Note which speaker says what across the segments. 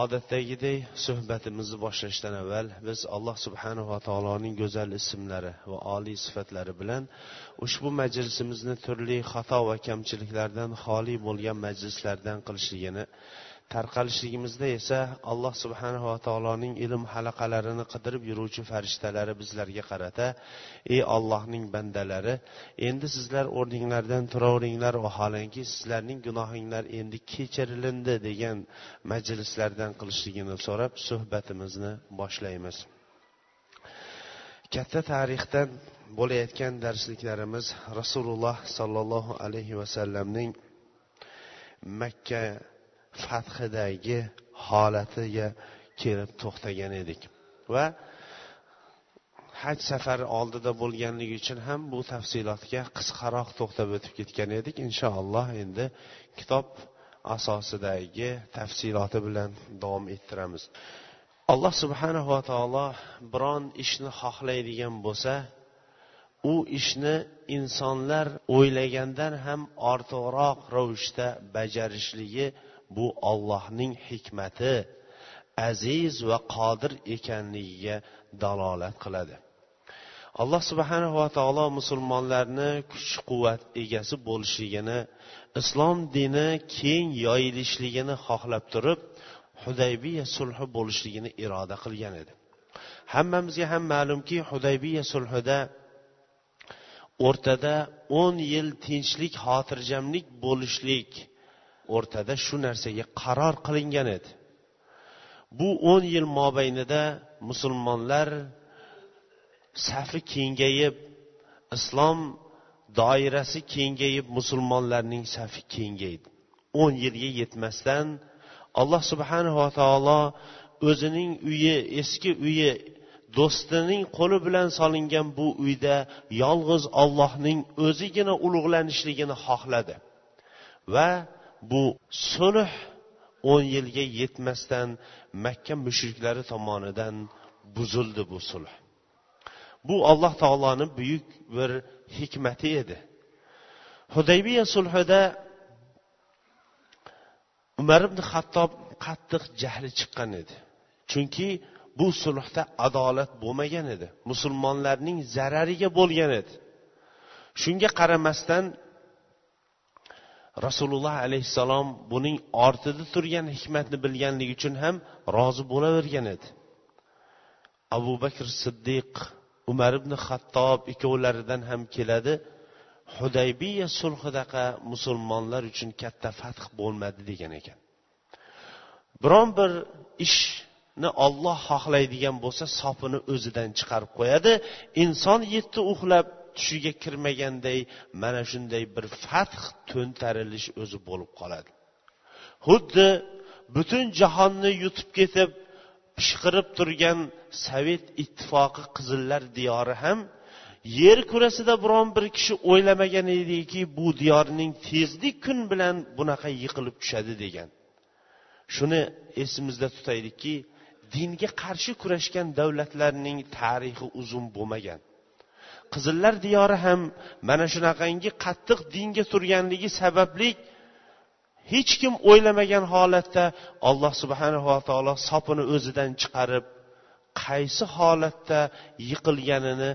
Speaker 1: Odatdagidek suhbatimizni boshlashdan avval biz alloh subhanava taoloning go'zal ismlari va oliy sifatlari bilan ushbu majlisimizni turli xato va kamchiliklardan xoli bo'lgan majlislardan qilishligini tarqalishligimizda esa alloh subhanava taoloning ilm halaqalarini qidirib yuruvchi farishtalari bizlarga qarata ey ollohning bandalari endi sizlar o'rninglardan turaveringlar vaholanki sizlarning gunohinglar endi kechirilindi degan majlislardan qilishligini so'rab suhbatimizni boshlaymiz. Katta tarixdan bo'layotgan darsliklarimiz rasululloh sollallohu alayhi vasallamning makka fathidagi holatiga kelib to'xtagan edik. Va haj safari oldida bo'lganligi uchun ham bu tafsilotga qisqaroq to'xtab o'tib ketgan edik. Inshaalloh endi kitob asosidagi tafsiloti bilan davom ettiramiz. Alloh subhanava taolo biron ishni xohlaydigan bo'lsa u ishni insonlar o'ylagandan ham ortiqroq ravishda bajarishligi bu ollohning hikmati aziz va qodir ekanligiga dalolat qiladi. Alloh subhanava taolo musulmonlarni kuch quvvat egasi bo'lishligini islom dini keng yoyilishligini xohlab turib hudaybiya sulhi bo'lishligini iroda qilgan edi. Hammamizga ham ma'lumki hudaybiya sulhida o'rtada o'n yil tinchlik xotirjamlik bo'lishlik o'rtada shu narsaga qaror qilingan edi. Bu o'n yil mobaynida musulmonlar safi kengayib islom doirasi kengayib musulmonlarning safi kengaydi. o'n yilga yetmasdan alloh subhanava taolo o'zining uyi eski uyi do'stining qo'li bilan solingan bu uyda yolg'iz ollohning o'zigina ulug'lanishligini xohladi va bu sulh o'n yilga yetmasdan makka mushriklari tomonidan buzildi bu sulh. Bu alloh taoloni buyuk bir hikmati edi. Hudaybiya sulhida umar ibn hattob qattiq jahli chiqqan edi. Chunki bu sulhda adolat bo'lmagan edi. Musulmonlarning zarariga bo'lgan edi. Shunga qaramasdan rasululloh alayhissalom buning ortida turgan hikmatni bilganligi uchun ham rozi bo'lavergan edi. Abu bakr siddiq umar ibn hattob ikkovlaridan ham keladi hudaybiya sulhidaqa musulmonlar uchun katta fath bo'lmadi degan ekan. Biron bir ishni olloh xohlaydigan bo'lsa sopini o'zidan chiqarib qo'yadi inson yetti uxlab tushiga kirmaganday mana shunday bir fath to'ntarilish o'zi bo'lib qoladi. Xuddi butun jahonni yutib ketib pishqirib turgan sovet ittifoqi qizillar diyori ham yer kurasida biron bir kishi o'ylamagan ediki bu diyorning tezlik kun bilan bunaqa yiqilib tushadi degan. Shuni esimizda tutaylikki dinga qarshi kurashgan davlatlarning tarixi uzun bo'lmagan. Qizillar diyori ham mana shunaqangi qattiq dinga turganligi sababli hech kim o'ylamagan holatda alloh subhanava taolo sopini o'zidan chiqarib qaysi holatda yiqilganini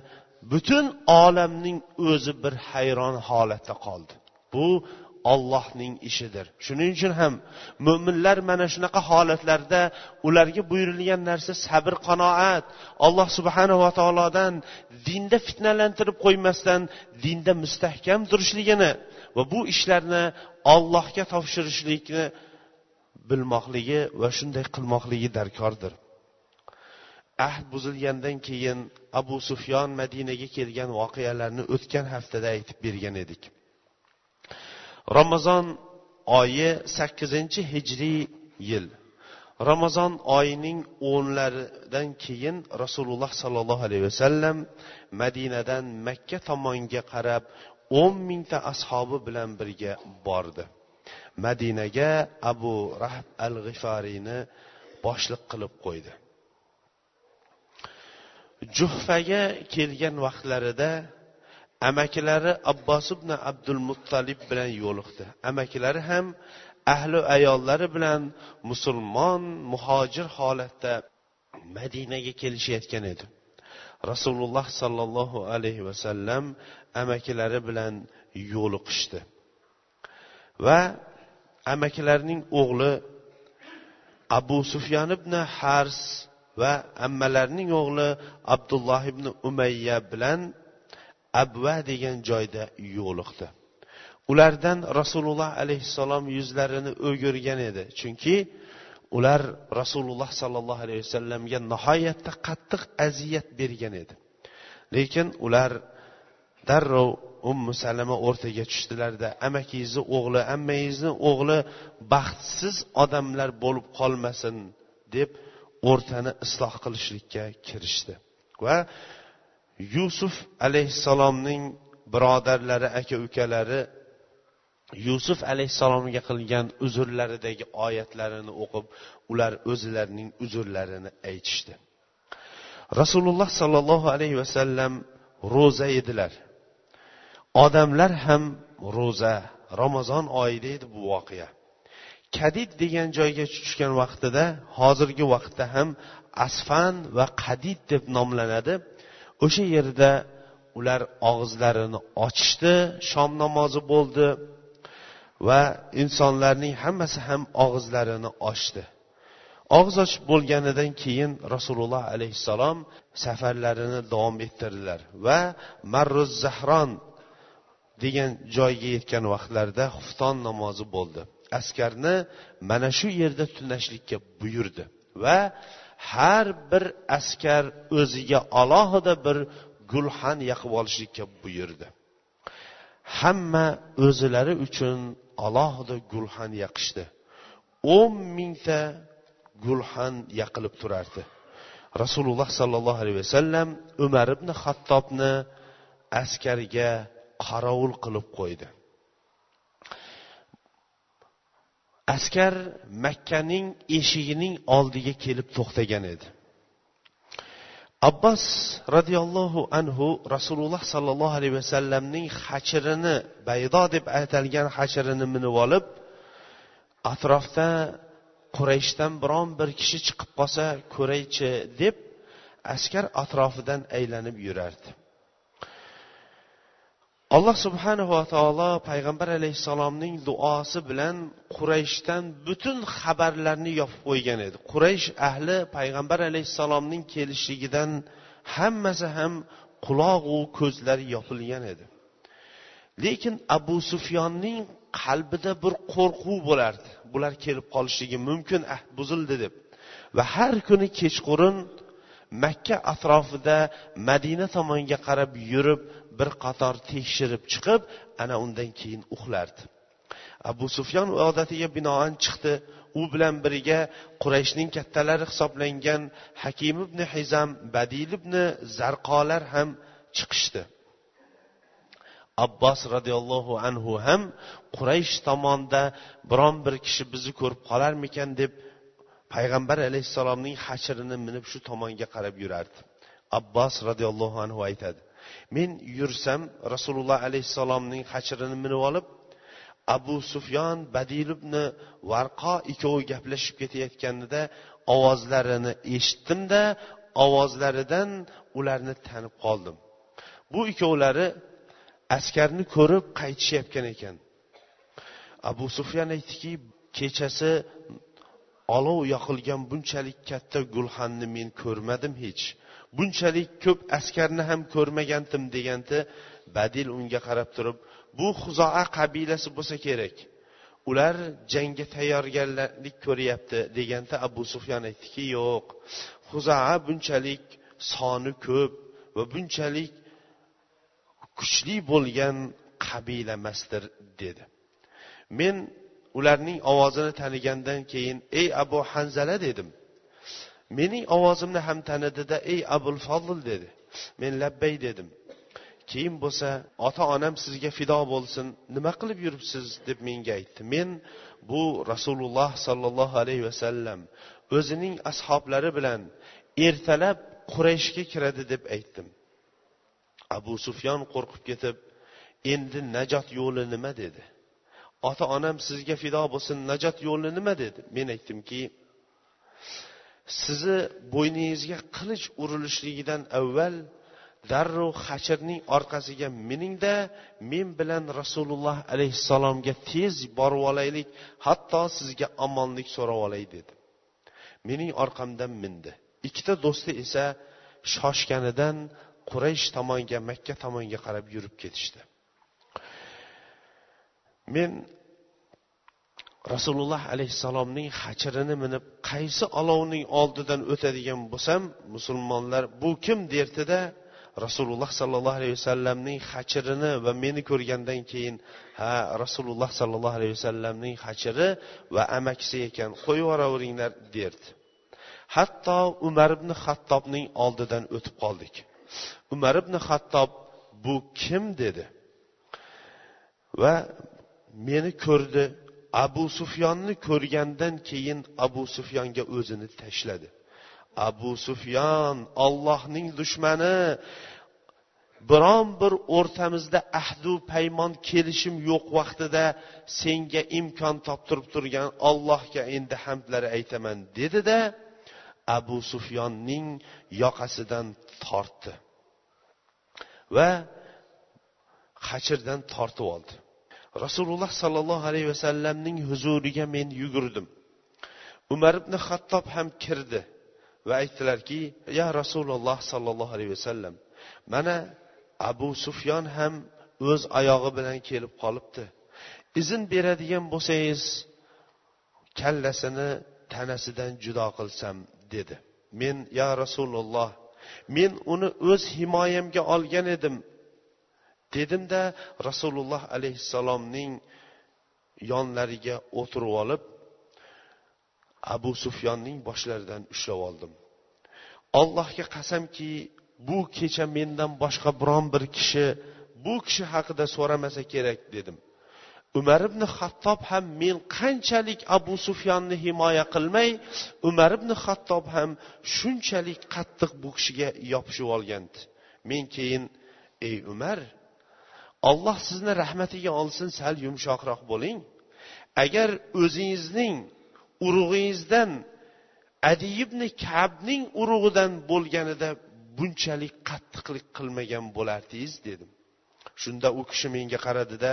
Speaker 1: butun olamning o'zi bir hayron holatda qoldi. Bu ollohning ishidir. Shuning uchun ham mo'minlar mana shunaqa holatlarda ularga buyurilgan narsa sabr qanoat alloh subhanava taolodan dinda fitnalantirib qo'ymasdan dinda mustahkam turishligini va bu ishlarni ollohga topshirishlikni bilmoqligi va shunday qilmoqligi darkordir. Ahd buzilgandan keyin abu sufyon madinaga kelgan voqealarni o'tgan haftada aytib bergan edik. Ramazon oyi sakkizinchi hijriy yil. Ramazon oyining o'nlaridan keyin rasululloh sollallohu alayhi vasallam madinadan makka tomonga qarab o'n mingta ashobi bilan birga bordi. Madinaga abu rahb al g'ifariyni boshliq qilib qo'ydi. Juhfaga kelgan vaqtlarida amakilari abbos ibn abdul muttalib bilan yo'liqdi. Amakilari ham ahli ayollari bilan musulmon muhojir holatda madinaga kelishayotgan edi. Rasululloh sollallohu alayhi vasallam amakilari bilan yo'liqishdi. Va amakilarining o'g'li abu sufyan ibn hars va ammalarining o'g'li abdulloh ibn umayya bilan abva degan joyda yo'liqdi. Ulardan rasululloh alayhissalom yuzlarini o'girgan edi. Chunki ular rasululloh sollallohu alayhi vasallamga nihoyatda qattiq aziyat bergan edi. Lekin ular darrov ummu salama o'rtaga tushdilarda amakingizni o'g'li ammangizni o'g'li baxtsiz odamlar bo'lib qolmasin deb o'rtani isloh qilishlikka kirishdi. Va yusuf alayhissalomning birodarlari aka ukalari yusuf alayhissalomga qilgan uzrlaridagi oyatlarini o'qib ular o'zlarining uzrlarini aytishdi. Rasululloh sollallohu alayhi vasallam ro'za edilar odamlar ham ro'za ramazon oyida edi bu voqea. Kadid degan joyga tushgan vaqtida hozirgi vaqtda ham asfan va qadid deb nomlanadi. O'sha yerda ular og'izlarini ochishdi shom namozi bo'ldi va insonlarning hammasi ham og'izlarini ochdi. Og'iz ochib bo'lganidan keyin rasululloh alayhissalom safarlarini davom ettirdilar va marruz zahron degan joyga yetgan vaqtlarida xufton namozi bo'ldi. Askarni mana shu yerda tunashlikka buyurdi va har bir askar o'ziga alohida bir gulxan yaqib olishlikka buyurdi. Hamma o'zilari uchun alohida gulxan yaqishdi. O'n mingta gulxan yaqilib turardi. Rasululloh sollallohu alayhi vasallam umar ibn hattobni askarga qorovul qilib qo'ydi. Askar makkaning eshigining oldiga kelib to'xtagan edi. Abbos roziyallohu anhu rasululloh sollallohu alayhi vasallamning hachirini baydo deb atalgan hachirini minib olib atrofda qurayshdan biron bir kishi chiqib qolsa ko'raychi deb askar atrofidan aylanib yurardi. Alloh subhanava taolo payg'ambar alayhissalomning duosi bilan qurayshdan butun xabarlarni yopib qo'ygan edi. Quraysh ahli payg'ambar alayhissalomning kelishligidan hammasi ham qulog'u ko'zlari yopilgan edi. Lekin abu sufyonning qalbida bir qo'rquv bo'lardi. Bular kelib qolishligi mumkin ahd buzildi deb. Va har kuni kechqurun makka atrofida madina tomonga qarab yurib bir qator tekshirib chiqib ana undan keyin uxlardi. Abu sufyon odatiga binoan chiqdi. U bilan birga qurayshning kattalari hisoblangan hakim ibn hizam badil ibn zarqolar ham chiqishdi. Abbos roziyallohu anhu ham quraysh tomonda biron bir kishi bizni ko'rib qolarmikan deb payg'ambar alayhissalomning hashrini minib shu tomonga qarab yurardi abbos roziyallohu anhu aytadi men yursam rasululloh alayhissalomning hashrini minib olib abu sufyon badil ibn varqo ikkovi gaplashib ketayotganida ovozlarini eshitdimda ovozlaridan ularni tanib qoldim. Bu ikkovlari askarni ko'rib qaytishayotgan ekan. Abu sufyan aytdiki kechasi olov yoqilgan bunchalik katta gulxanni men ko'rmadim hech. Bunchalik ko'p askarni ham ko'rmagandim deganda badil unga qarab turib bu huzoa qabilasi bo'lsa kerak. Ular jangga tayyorgarlik ko'ryapti deganda abu sufyan aytdiki yo'q. Huzoa bunchalik soni ko'p va bunchalik kuchli bo'lgan qabila emasdir dedi. Men ularning ovozini tanigandan keyin ey abu hanzala dedim. Mening ovozimni ham tanidida ey abul fozil dedi. Men labbay dedim. Keyin bo'lsa ota onam sizga fido bo'lsin nima qilib yuribsiz? deb menga aytdi. Men bu rasululloh sollallohu alayhi vasallam o'zining ashoblari bilan ertalab qurayshga kiradi deb aytdim. Abu sufyon qo'rqib ketib endi najot yo'li nima? dedi. Ota onam sizga fido bo'lsin najot yo'li nima dedi? Men aytdimki sizni bo'yningizga qilich urilishligidan avval darrov hachirning orqasiga miningda men bilan rasululloh alayhissalomga tez borib olaylik hatto sizga omonlik so'rab olay dedi. Mening orqamdan mindi. Ikkita do'sti esa shoshganidan quraysh tomonga makka tomonga qarab yurib ketishdi. Men rasululloh alayhissalomning hachirini minib qaysi olovning oldidan o'tadigan bo'lsam musulmonlar bu kim derdida rasululloh sollallohu alayhi vasallamning hachirini va meni ko'rgandan keyin ha rasululloh sollallohu alayhi vasallamning hachiri va amakisi ekan qo'yib yuboraveringlar derdi hatto umar ibn hattobning oldidan o'tib qoldik. Umar ibn hattob bu kim dedi? Va meni ko'rdi abu sufyonni ko'rgandan keyin abu sufyonga o'zini tashladi. Abu sufyon ollohning dushmani biron bir o'rtamizda ahdu paymon kelishim yo'q vaqtida senga imkon toptirib turgan ollohga endi hamdlar aytaman dedida abu sufyonning yoqasidan tortdi va qachirdan tortib oldi. Rasululloh sollallohu alayhi vasallamning huzuriga men yugurdim. Umar ibn hattob ham kirdi va aytdilarki ya rasululloh sollallohu alayhi vasallam mana abu sufyon ham o'z oyog'i bilan kelib qolibdi. Izn beradigan bo'lsangiz kallasini tanasidan judo qilsam dedi. Men ya rasululloh men uni o'z himoyamga olgan edim. Dedimda rasululloh alayhissalomning yonlariga o'tirib olib abu sufyonning boshlaridan ushlab oldim. Allohga qasamki bu kecha mendan boshqa biron bir kishi bu kishi haqida so'ramasa kerak dedim. Umar ibn hattob ham men qanchalik abu sufyonni himoya qilmay umar ibn hattob ham shunchalik qattiq bu kishiga yopishib olgandi. Men keyin ey umar olloh sizni rahmatiga olsin sal yumshoqroq bo'ling. Agar o'zingizning urug'ingizdan adi ibn kabning urug'idan bo'lganida bunchalik qattiqlik qilmagan bo'lardingiz dedim. Shunda u kishi menga qaradida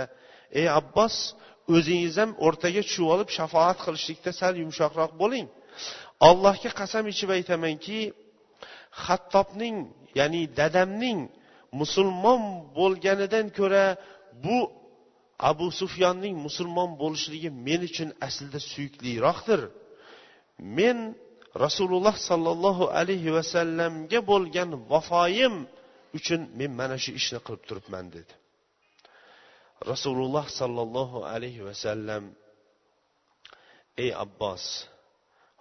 Speaker 1: ey abbos o'zingiz ham o'rtaga tushib olib shafoat qilishlikda sal yumshoqroq bo'ling. Allohga qasam ichib aytamanki hattobning ya'ni dadamning musulmon bo'lganidan ko'ra bu abu sufyonning musulmon bo'lishligi men uchun aslida suyukliroqdir. Men rasululloh sollallohu alayhi vasallamga bo'lgan vafoyim uchun men mana shu ishni qilib turibman dedi. Rasululloh sollallohu alayhi vasallam ey abbos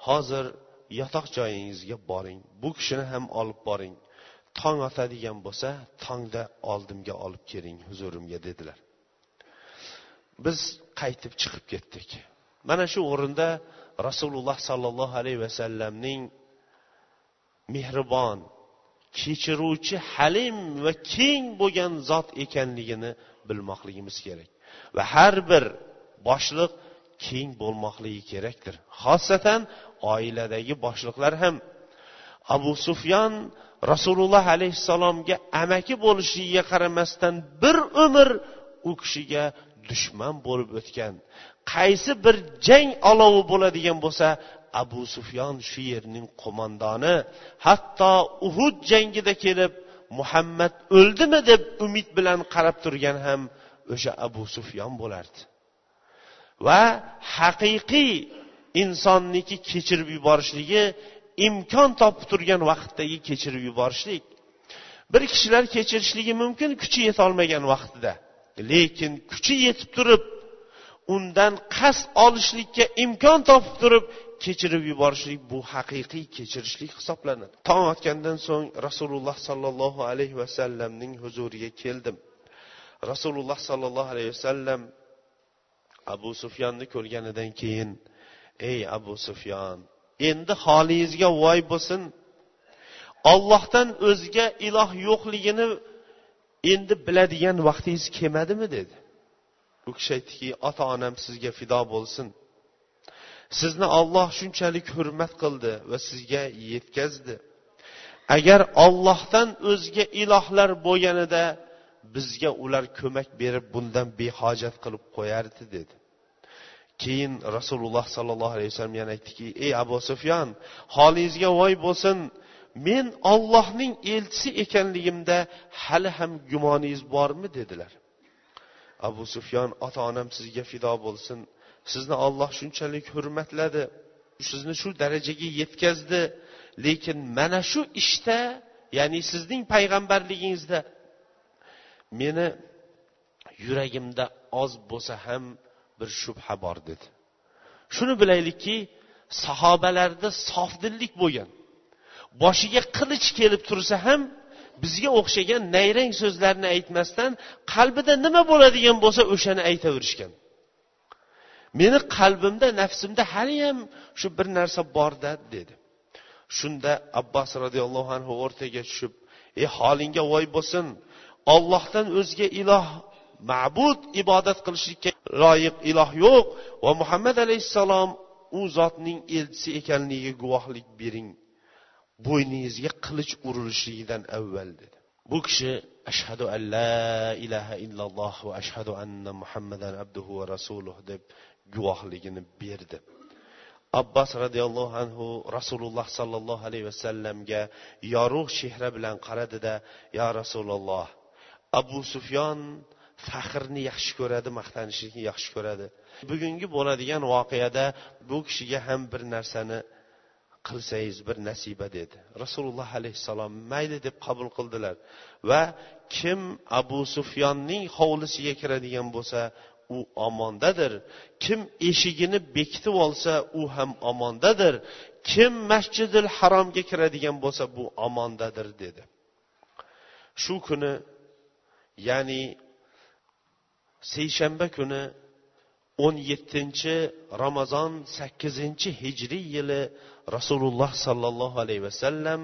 Speaker 1: hozir yotoq joyingizga boring bu kishini ham olib boring. Tong otadigan bo'lsa tongda oldimga olib keling huzurimga dedilar. Biz qaytib chiqib ketdik. Mana shu o'rinda rasululloh sollallohu alayhi vasallamning mehribon kechiruvchi halim va keng bo'lgan zot ekanligini bilmoqligimiz kerak. Va har bir boshliq keng bo'lmoqligi kerakdir. Xosatan oiladagi boshliqlar ham abu sufyon rasululloh alayhissalomga amaki bo'lishligiga qaramasdan bir umr u kishiga dushman bo'lib o'tgan. Qaysi bir jang olovi bo'ladigan bo'lsa abu sufyon shu yerning qo'mondoni. Hatto uhud jangida kelib muhammad o'ldimi deb umid bilan qarab turgan ham o'sha abu sufyon bo'lardi. Va haqiqiy insonniki kechirib yuborishligi imkon topib turgan vaqtdagi kechirib yuborishlik. Bir kishilar kechirishligi mumkin kuchi yetolmagan vaqtida. Lekin kuchi yetib turib undan qasd olishlikka imkon topib turib kechirib yuborishlik bu haqiqiy kechirishlik hisoblanadi. Tong otgandan so'ng rasululloh sollallohu alayhi vasallamning huzuriga keldim. Rasululloh sollallohu alayhi vasallam abu sufyonni ko'rganidan keyin ey abu sufyon endi holingizga voy bo'lsin. Ollohdan o'zga iloh yo'qligini endi biladigan vaqtingiz kelmadimi dedi. U kishi aytdiki ota onam sizga fido bo'lsin. Sizni olloh shunchalik hurmat qildi va sizga yetkazdi. Agar ollohdan o'zga ilohlar bo'lganida bizga ular ko'mak berib bundan behojat qilib qo'yardi dedi. Keyin rasululloh sollallohu alayhi vasallam yana aytdiki ey abu sufyon holingizga voy bo'lsin. Men ollohning elchisi ekanligimda hali ham gumoningiz bormi? dedilar. Abu sufyon ota onam sizga fido bo'lsin. Sizni olloh shunchalik hurmatladi. Sizni shu darajaga yetkazdi. Lekin mana shu ishda ya'ni sizning payg'ambarligingizda meni yuragimda oz bo'lsa ham bir shubha bor dedi. Shuni bilaylikki sahobalarda sofdillik bo'lgan. Boshiga qilich kelib tursa ham bizga o'xshagan nayrang so'zlarni aytmasdan qalbida nima bo'ladigan bo'lsa o'shani aytaverishgan. Meni qalbimda nafsimda haliyam shu bir narsa borda dedi. Shunda abbos roziyallohu anhu o'rtaga tushib ey holingga voy bo'lsin ollohdan o'zga iloh ma'bud ibodat qilishlikka loyiq iloh yo'q va muhammad alayhissalom u zotning elchisi ekanligiga guvohlik bering. Bo'yningizga qilich urilishligidan avval dedi. Bu kishi ashhadu an la ilaha illalloh va ashhadu anna muhammadan abduhu va rasuluh deb guvohligini berdi. Abbos roziyallohu anhu rasululloh sollallohu alayhi vasallamga yorug' chehra bilan qaradida yo rasululloh abu sufyon faxrni yaxshi ko'radi maqtanishlikni yaxshi ko'radi. Bugungi bo'ladigan voqeada bu kishiga ham bir narsani qilsangiz bir nasiba dedi. Rasululloh alayhissalom mayli deb qabul qildilar. Va kim abu sufyonning hovlisiga kiradigan bo'lsa u omondadir. Kim eshigini bekitib olsa u ham omondadir. Kim masjidil haromga kiradigan bo'lsa bu omondadir dedi. Shu kuni ya'ni seshanba kuni o'n yettinchi ramazon sakkizinchi hijriy yili rasululloh sollallohu alayhi vasallam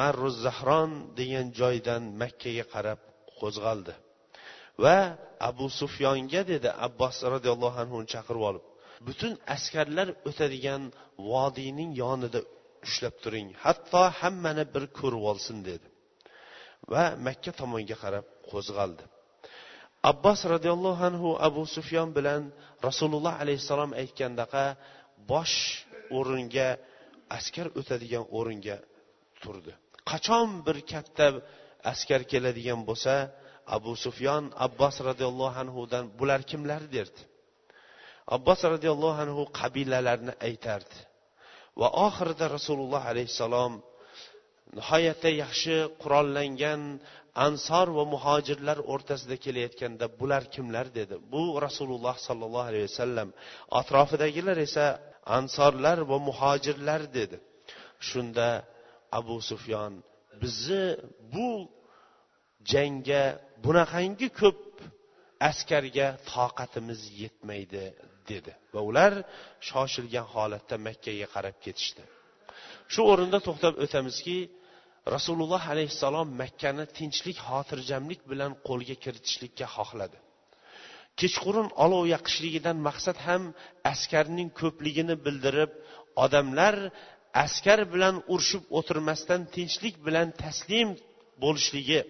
Speaker 1: marru zahron degan joydan makkaga qarab qo'zg'aldi. Va abu sufyonga dedi abbos roziyallohu anhuni chaqirib olib butun askarlar o'tadigan vodiyning yonida ushlab turing hatto hammani bir ko'rib olsin dedi. Va makka tomonga qarab qo'zg'aldi. Abbos roziyallohu anhu abu sufyon bilan rasululloh alayhissalom aytgandaqa bosh o'ringa askar o'tadigan o'ringa turdi. Qachon bir katta askar keladigan bo'lsa abu sufyon abbos roziyallohu anhudan bular kimlar? derdi. Abbos roziyallohu anhu qabilalarni aytardi. Va oxirida rasululloh alayhissalom nihoyatda yaxshi qurollangan ansor va muhojirlar o'rtasida kelayotganda bular kimlar dedi. Bu rasululloh sollallohu alayhi vasallam atrofidagilar esa ansorlar va muhojirlar dedi. Shunda abu sufyon bizni bu jangga bunaqangi ko'p askarga toqatimiz yetmaydi dedi. Va ular shoshilgan holatda makkaga qarab ketishdi. Shu o'rinda to'xtab o'tamizki rasululloh alayhissalom makkani tinchlik xotirjamlik bilan qo'lga kiritishlikka xohladi. Kechqurun olov yoqishligidan maqsad ham askarning ko'pligini bildirib odamlar askar bilan urushib o'tirmasdan tinchlik bilan taslim bo'lishligi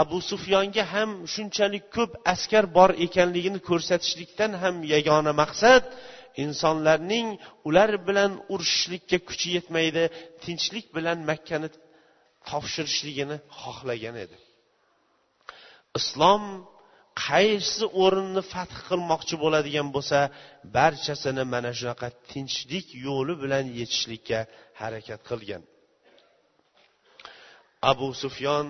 Speaker 1: abu sufyonga ham shunchalik ko'p askar bor ekanligini ko'rsatishlikdan ham yagona maqsad insonlarning ular bilan urushishlikka kuchi yetmaydi tinchlik bilan makkani topshirishligini xohlagan edi. Islom qaysi o'rinni fath qilmoqchi bo'ladigan bo'lsa barchasini mana shunaqa tinchlik yo'li bilan yetishlikka harakat qilgan. Abu sufyon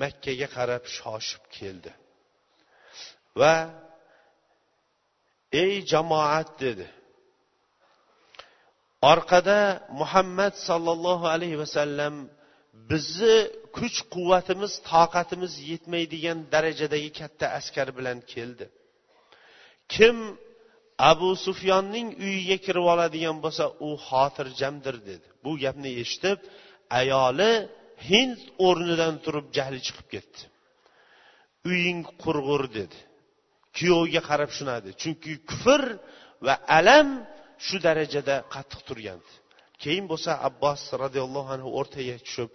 Speaker 1: makkaga qarab shoshib keldi va ey jamoat dedi. Orqada muhammad sollallohu alayhi vasallam bizni kuch quvvatimiz toqatimiz yetmaydigan darajadagi katta askar bilan keldi. Kim abu sufyonning uyiga kirib oladigan bo'lsa u xotirjamdir dedi. Bu gapni eshitib ayoli hind o'rnidan turib jahli chiqib ketdi. Uying qurg'ur dedi. Kuyoviga qarab shunadi. Chunki kufr va alam shu darajada qattiq turgandi. Keyin bo'lsa abbos roziyallohu anhu o'rtaga tushib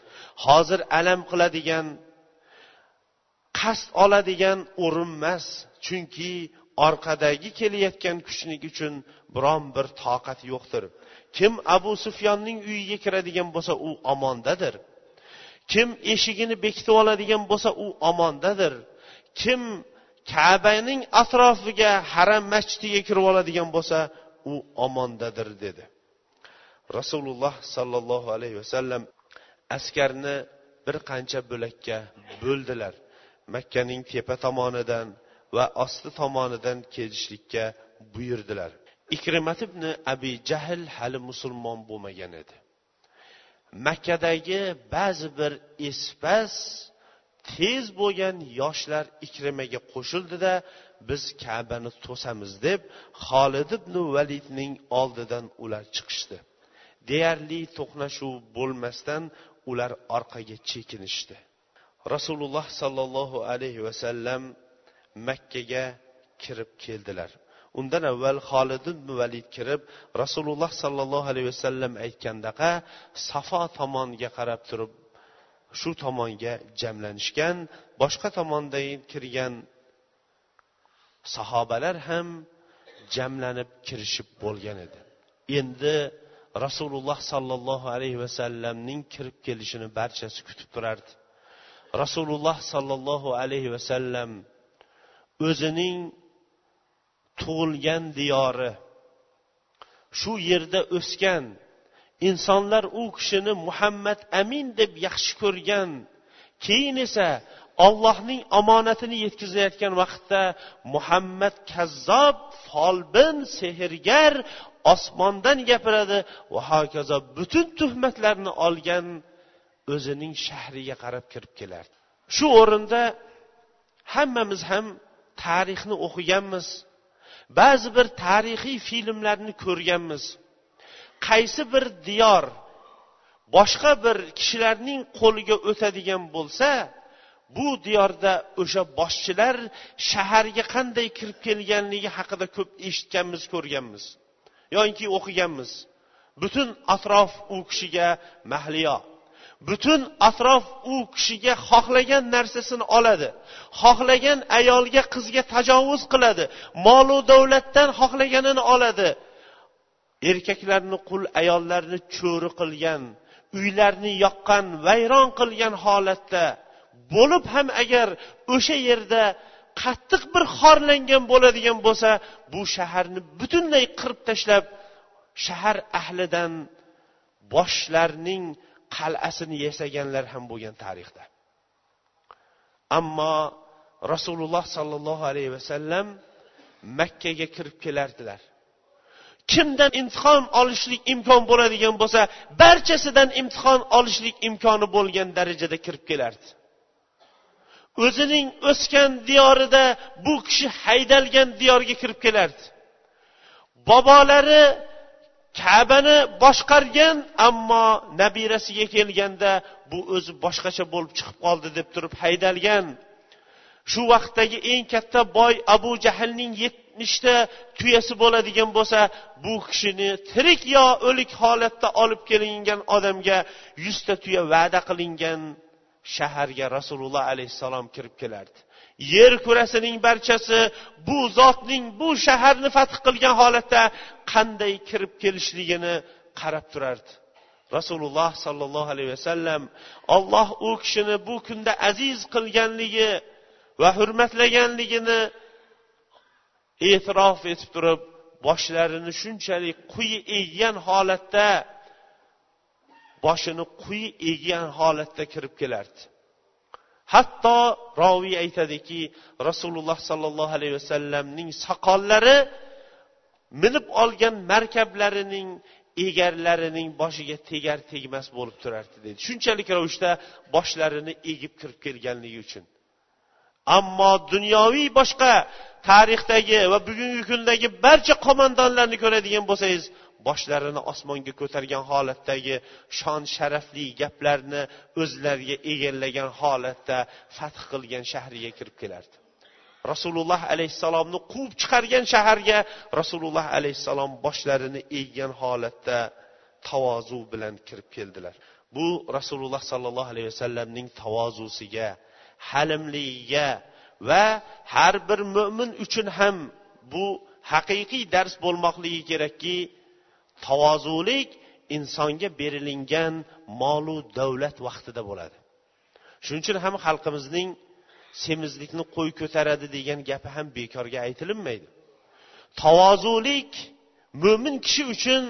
Speaker 1: hozir alam qiladigan qasd oladigan o'rin emas chunki orqadagi kelayotgan kuchlik uchun biron bir toqat yo'qdir. Kim abu sufyonning uyiga kiradigan bo'lsa u omondadir. Kim eshigini bekitib oladigan bo'lsa u omondadir. Kim kabaning atrofiga haram masjidiga kirib oladigan bo'lsa u omondadir dedi. Rasululloh sollallohu alayhi vasallam askarni bir qancha bo'lakka bo'ldilar. Makkaning tepa tomonidan va osti tomonidan kelishlikka buyurdilar. Ikrimat ibn abi jahl hali musulmon bo'lmagan edi. Makkadagi ba'zi bir espas tez bo'lgan yoshlar ikrimaga qo'shildida biz kabani to'samiz deb xolid ibn validning oldidan ular chiqishdi. Deyarli to'qnashuv bo'lmasdan ular orqaga chekinishdi. Rasululloh sollallohu alayhi vasallam makkaga kirib keldilar. Undan avval xolid ibn valid kirib rasululloh sollallohu alayhi vasallam aytgandaqa safo tomonga qarab turib shu tomonga jamlanishgan boshqa tomondan kirgan sahobalar ham jamlanib kirishib bo'lgan edi. Endi rasululloh sollallohu alayhi vasallamning kirib kelishini barchasi kutib turardi. Rasululloh sollallohu alayhi vasallam o'zining tug'ilgan diyori shu yerda o'sgan insonlar u kishini muhammad amin deb yaxshi ko'rgan keyin esa ollohning omonatini yetkazayotgan vaqtda muhammad kazzob folbin sehrgar osmondan gapiradi va hokazo butun tuhmatlarni olgan o'zining shahriga qarab kirib kelardi. Shu o'rinda hammamiz ham tarixni o'qiganmiz ba'zi bir tarixiy filmlarni ko'rganmiz. Qaysi bir diyor boshqa bir kishilarning qo'liga o'tadigan bo'lsa bu diyorda o'sha boshchilar shaharga qanday kirib kelganligi haqida ko'p eshitganmiz ko'rganmiz. Yoinki o'qiganmiz. Butun atrof u kishiga mahliyo. Butun atrof u kishiga xohlagan narsasini oladi. Xohlagan ayolga qizga tajovuz qiladi. Molu davlatdan xohlaganini oladi. Erkaklarni qul ayollarni cho'ri qilgan uylarni yoqqan vayron qilgan holatda bo'lib ham agar o'sha yerda qattiq bir xorlangan bo'ladigan bo'lsa bu shaharni butunlay qirib tashlab shahar ahlidan boshlarning qal'asini yasaganlar ham bo'lgan tarixda. Ammo rasululloh sollallohu alayhi vasallam makkaga kirib kelardilar. Kimdan imtihon olishlik imkon bo'ladigan bo'lsa barchasidan imtihon olishlik imkoni bo'lgan darajada kirib kelardi. O'zining o'sgan diyorida bu kishi haydalgan diyorga kirib kelardi. Bobolari kabani boshqargan ammo nabirasiga kelganda bu o'zi boshqacha bo'lib chiqib qoldi deb turib haydalgan. Shu vaqtdagi eng katta boy abu jahlning yetmishta tuyasi bo'ladigan bo'lsa bu kishini tirik yo o'lik holatda olib kelingan odamga yuzta tuya va'da qilingan shaharga rasululloh alayhissalom kirib kelardi. Yer kurasining barchasi bu zotning bu shaharni fath qilgan holatda qanday kirib kelishligini qarab turardi. Rasululloh sollallohu alayhi vasallam olloh u kishini bu kunda aziz qilganligi va hurmatlaganligini e'tirof etib turib boshlarini shunchalik quyi eggan holatda boshini quyi eggan holatda kirib kelardi. Hatto roviy aytadiki rasululloh sollallohu alayhi vasallamning soqollari minib olgan markablarining egarlarining boshiga tegar tegmas bo'lib turardi deydi shunchalik ravishda boshlarini egib kirib kelganligi uchun. Ammo dunyoviy boshqa tarixdagi va bugungi kundagi barcha qo'mondonlarni ko'radigan bo'lsangiz boshlarini osmonga ko'targan holatdagi shon sharafli gaplarni o'zlariga egallagan holatda fath qilgan shahriga kirib kelardi. Rasululloh alayhissalomni quvib chiqargan shaharga rasululloh alayhissalom boshlarini eggan holatda tavozu bilan kirib keldilar. Bu rasululloh sollallohu alayhi vasallamning tavozusiga halimligiga va har bir mo'min uchun ham bu haqiqiy dars bo'lmoqligi kerakki tavozulik insonga berilingan molu davlat vaqtida bo'ladi. Shuning uchun ham xalqimizning semizlikni qo'y ko'taradi degan gapi ham bekorga aytilinmaydi. Tavozulik mo'min kishi uchun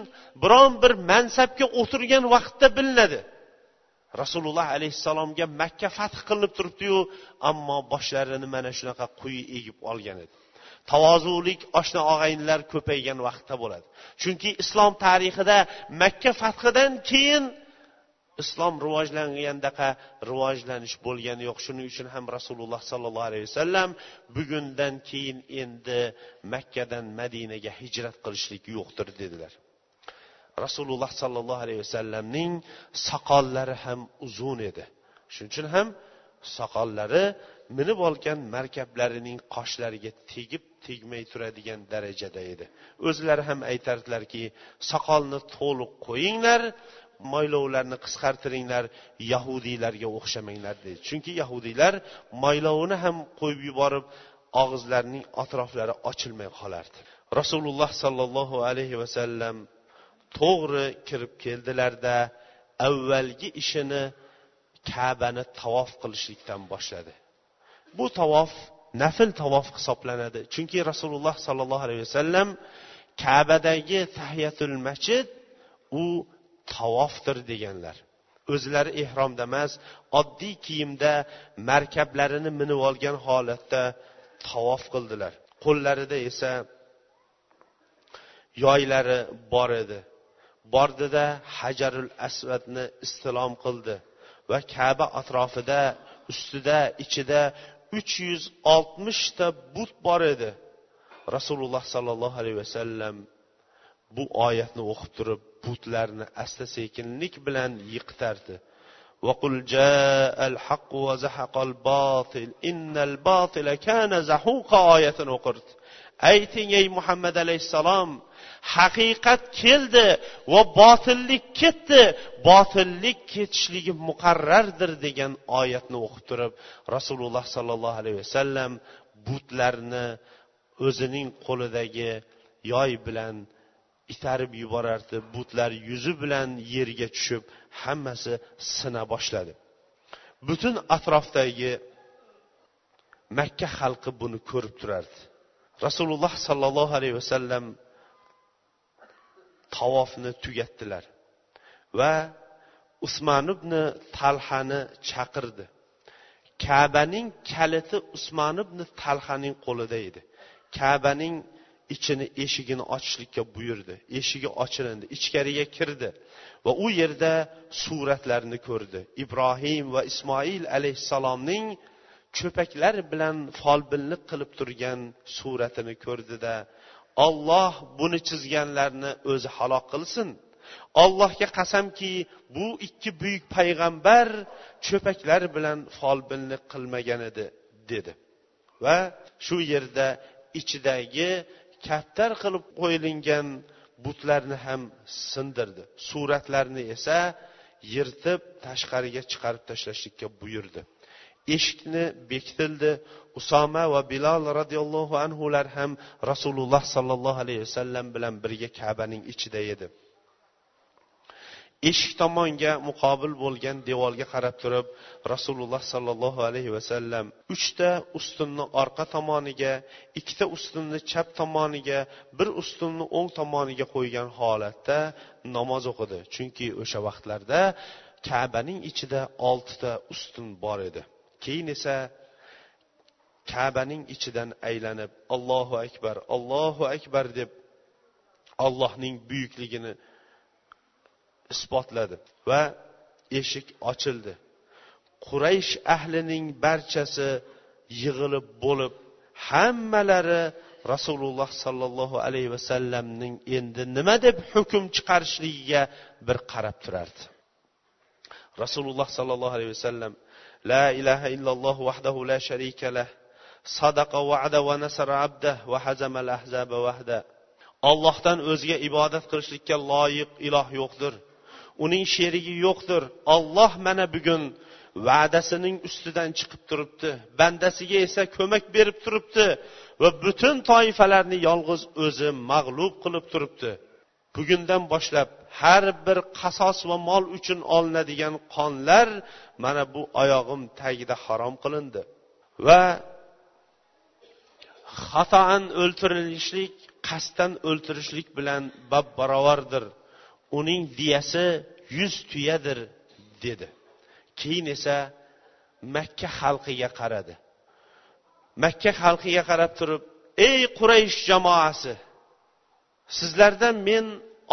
Speaker 1: biron bir mansabga o'tirgan vaqtda bilinadi. Rasululloh alayhissalomga makka fath qilinib turibdiyu ammo boshlarini mana shunaqa quyi egib olgan edi. Tavozulik oshna og'aynilar ko'paygan vaqtda bo'ladi. Chunki islom tarixida makka fathidan keyin islom rivojlangandaqa rivojlanish bo'lgani yo'q. Shuning uchun ham rasululloh sollallohu alayhi vasallam bugundan keyin endi makkadan madinaga hijrat qilishlik yo'qdir dedilar. Rasululloh sollallohu alayhi vasallamning soqollari ham uzun edi. Shuning uchun ham soqollari minib olgan markablarining qoshlariga tegib tegmay turadigan darajada edi. O'zlari ham aytardilarki soqolni to'liq qo'yinglar moylovlarni qisqartiringlar yahudiylarga o'xshamanglar deydi chunki yahudiylar moylovini ham qo'yib yuborib og'izlarining atroflari ochilmay qolardi. Rasululloh sollallohu alayhi vasallam to'g'ri kirib keldilarda avvalgi ishini kabani tavof qilishlikdan boshladi. Bu tavof nafl tavof hisoblanadi. Chunki rasululloh sollallohu alayhi vasallam kabadagi tahiyatul masjid u tavofdir deganlar. O'zlari ehromda emas oddiy kiyimda markablarini minib olgan holatda tavof qildilar. Qo'llarida esa yoylari bor edi. Bordida hajarul asvadni istilom qildi va kaba atrofida ustida ichida uch yuz oltmishta but bor edi rasululloh sollallohu alayhi vasallam bu oyatni o'qib turib butlarni asta sekinlik bilan yiqitardi وقل جاء الحق وزحق الباطل إن الباطل كان زحوقا oyatini o'qirdi ayting ey muhammad alayhissalom haqiqat keldi va botillik ketdi. Botillik ketishligi muqarrardir degan oyatni o'qib turib rasululloh sollallohu alayhi vasallam butlarni o'zining qo'lidagi yoy bilan itarib yuborardi. Butlar yuzi bilan yerga tushib hammasi sina boshladi. Butun atrofdagi makka xalqi buni ko'rib turardi. Rasululloh sollallohu alayhi vasallam tavofni tugatdilar. Va usmon ibn talhani chaqirdi. Kabaning kaliti usmon ibn talhaning qo'lida edi. Kabaning ichini eshigini ochishlikka buyurdi. Eshigi ochilindi ichkariga kirdi va u yerda suratlarni ko'rdi. Ibrohim va ismoil alayhissalomning cho'paklar bilan folbinlik qilib turgan suratini ko'rdida olloh buni chizganlarni o'zi halok qilsin. Allohga qasamki bu ikki buyuk payg'ambar cho'paklar bilan folbinlik qilmagan edi dedi. Va shu yerda ichidagi kaptar qilib qo'yilgan butlarni ham sindirdi. Suratlarni esa yirtib tashqariga chiqarib tashlashlikka buyurdi. Eshikni bekitildi usoma va bilol roziyallohu anhular ham rasululloh sollallohu alayhi vasallam bilan birga kabaning ichida edi. Eshik tomonga muqobil bo'lgan devorga qarab turib rasululloh sollallohu alayhi vasallam uchta ustunni orqa tomoniga ikkita ustunni chap tomoniga bir ustunni o'ng tomoniga qo'ygan holatda namoz o'qidi. Chunki o'sha vaqtlarda kabaning ichida oltita ustun bor edi. Keyin esa kabaning ichidan aylanib allohu akbar allohu akbar deb allohning buyukligini isbotladi va eshik ochildi. Quraysh ahlining barchasi yig'ilib bo'lib hammalari rasululloh sollallohu alayhi vasallamning endi nima deb hukm chiqarishligiga bir qarab turardi. Rasululloh sollallohu alayhi vasallam la ilaha illalloh vahdahu la sharika lah sadaqa va'da va nasara abda va hazamal ahzaba vahda. Ollohdan o'ziga ibodat qilishlikka loyiq iloh yo'qdir. Uning sherigi yo'qdir. Olloh mana bugun va'dasining ustidan chiqib turibdi bandasiga esa ko'mak berib turibdi va butun toifalarni yolg'iz o'zi mag'lub qilib turibdi. Bugundan boshlab har bir qasos va mol uchun olinadigan qonlar mana bu oyog'im tagida harom qilindi. Va xatoan o'ltirilishlik qasddan o'ltirishlik bilan bab barobardir uning diyasi yuz tuyadir dedi. Keyin esa makka xalqiga qaradi. Makka xalqiga qarab turib ey quraysh jamoasi sizlardan men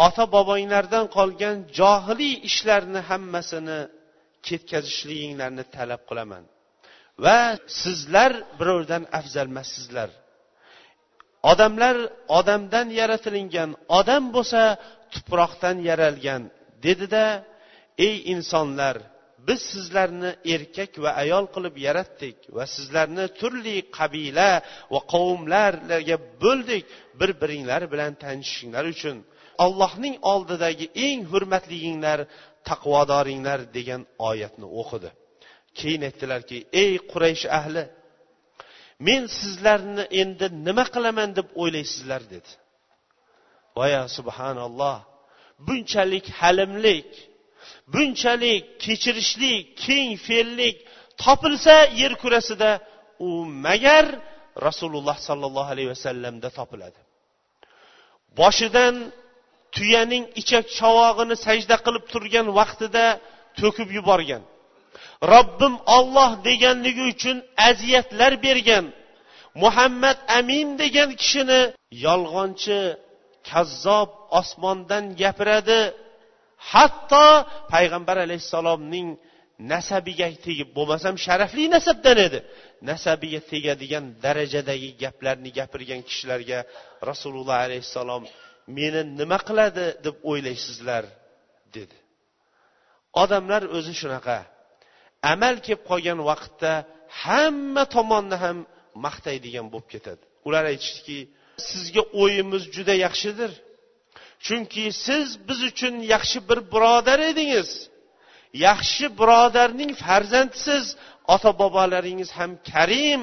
Speaker 1: ota bobonglardan qolgan johiliy ishlarni hammasini ketkazishliginglarni talab qilaman. Va sizlar birovdan afzalmassizlar odamlar odamdan yaratilingan odam bo'lsa tuproqdan yaralgan dedida ey insonlar biz sizlarni erkak va ayol qilib yaratdik va sizlarni turli qabila va qavmlarga bo'ldik bir biringlar bilan tanishishinglar uchun. Allohning oldidagi eng hurmatliginglar taqvodoringlar degan oyatni o'qidi. Keyin aytdilarki ey quraysh ahli men sizlarni endi nima qilaman deb o'ylaysizlar? dedi. Voya subhanalloh bunchalik halimlik bunchalik kechirishlik keng fe'llik topilsa yer kurasida u magar rasululloh sollallohu alayhi vasallamda topiladi. Boshidan tuyaning ichak chavog'ini sajda qilib turgan vaqtida to'kib yuborgan. Robbim olloh deganligi uchun aziyatlar bergan. Muhammad amin degan kishini yolg'onchi kazzob osmondan gapiradi. Hatto payg'ambar alayhissalomning nasabiga tegib bo'lmasam sharafli nasabdan edi. Nasabiga tegadigan darajadagi gaplarni gapirgan kishilarga rasululloh alayhissalom meni nima qiladi deb o'ylaysizlar? dedi. Odamlar o'zi shunaqa. Amal kelib qolgan vaqtda hamma tomonni ham maqtaydigan bo'lib ketadi. Ular aytishdiki sizga o'yimiz juda yaxshidir. Chunki siz biz uchun yaxshi bir birodar edingiz. Yaxshi birodarning farzandisiz. Ota bobolaringiz ham karim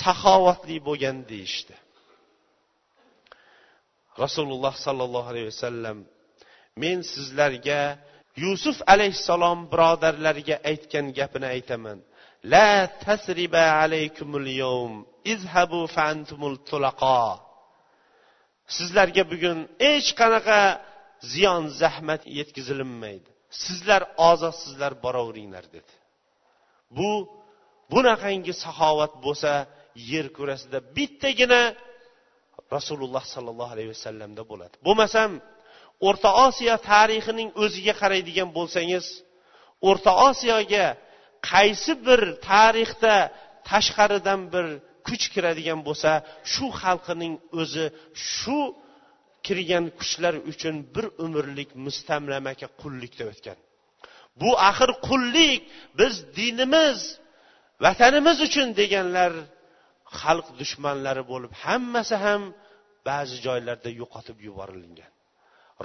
Speaker 1: saxovatli bo'lgan deyishdi. Rasululloh sollallohu alayhi vasallam men sizlarga yusuf alayhissalom birodarlariga aytgan gapini aytaman. La tasriba alaykumul yawm izhabu fantumul tulaqo sizlarga bugun hech qanaqa ziyon zahmat yetkazilinmaydi sizlar ozodsizlar boraveringlar dedi. Bu bunaqangi saxovat bo'lsa yer kurasida bittagina rasululloh sollallohu alayhi vasallamda bo'ladi. Bo'lmasam o'rta osiyo tarixining o'ziga qaraydigan bo'lsangiz o'rta osiyoga qaysi bir tarixda tashqaridan bir kuch kiradigan bo'lsa shu xalqining o'zi shu kirgan kuchlar uchun bir umrlik mustamlamaga qullikda o'tgan. Bu axir qullik biz dinimiz vatanimiz uchun deganlar xalq dushmanlari bo'lib hammasi ham ba'zi joylarda yo'qotib yuborilgan.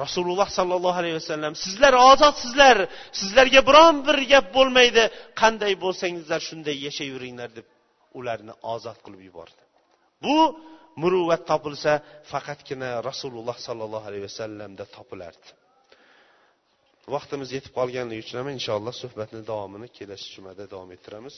Speaker 1: Rasululloh sollallohu alayhi vasallam sizlar ozodsizlar sizlarga biron bir gap bo'lmaydi qanday bo'lsangizlar shunday yashayveringlar deb ularni ozod qilib yubordi. Bu muruvvat topilsa faqatgina rasululloh sollallohu alayhi vasallamda topilardi. Vaqtimiz yetib qolganligi uchun ham inshaalloh suhbatni davomini kelasi jumada davom ettiramiz.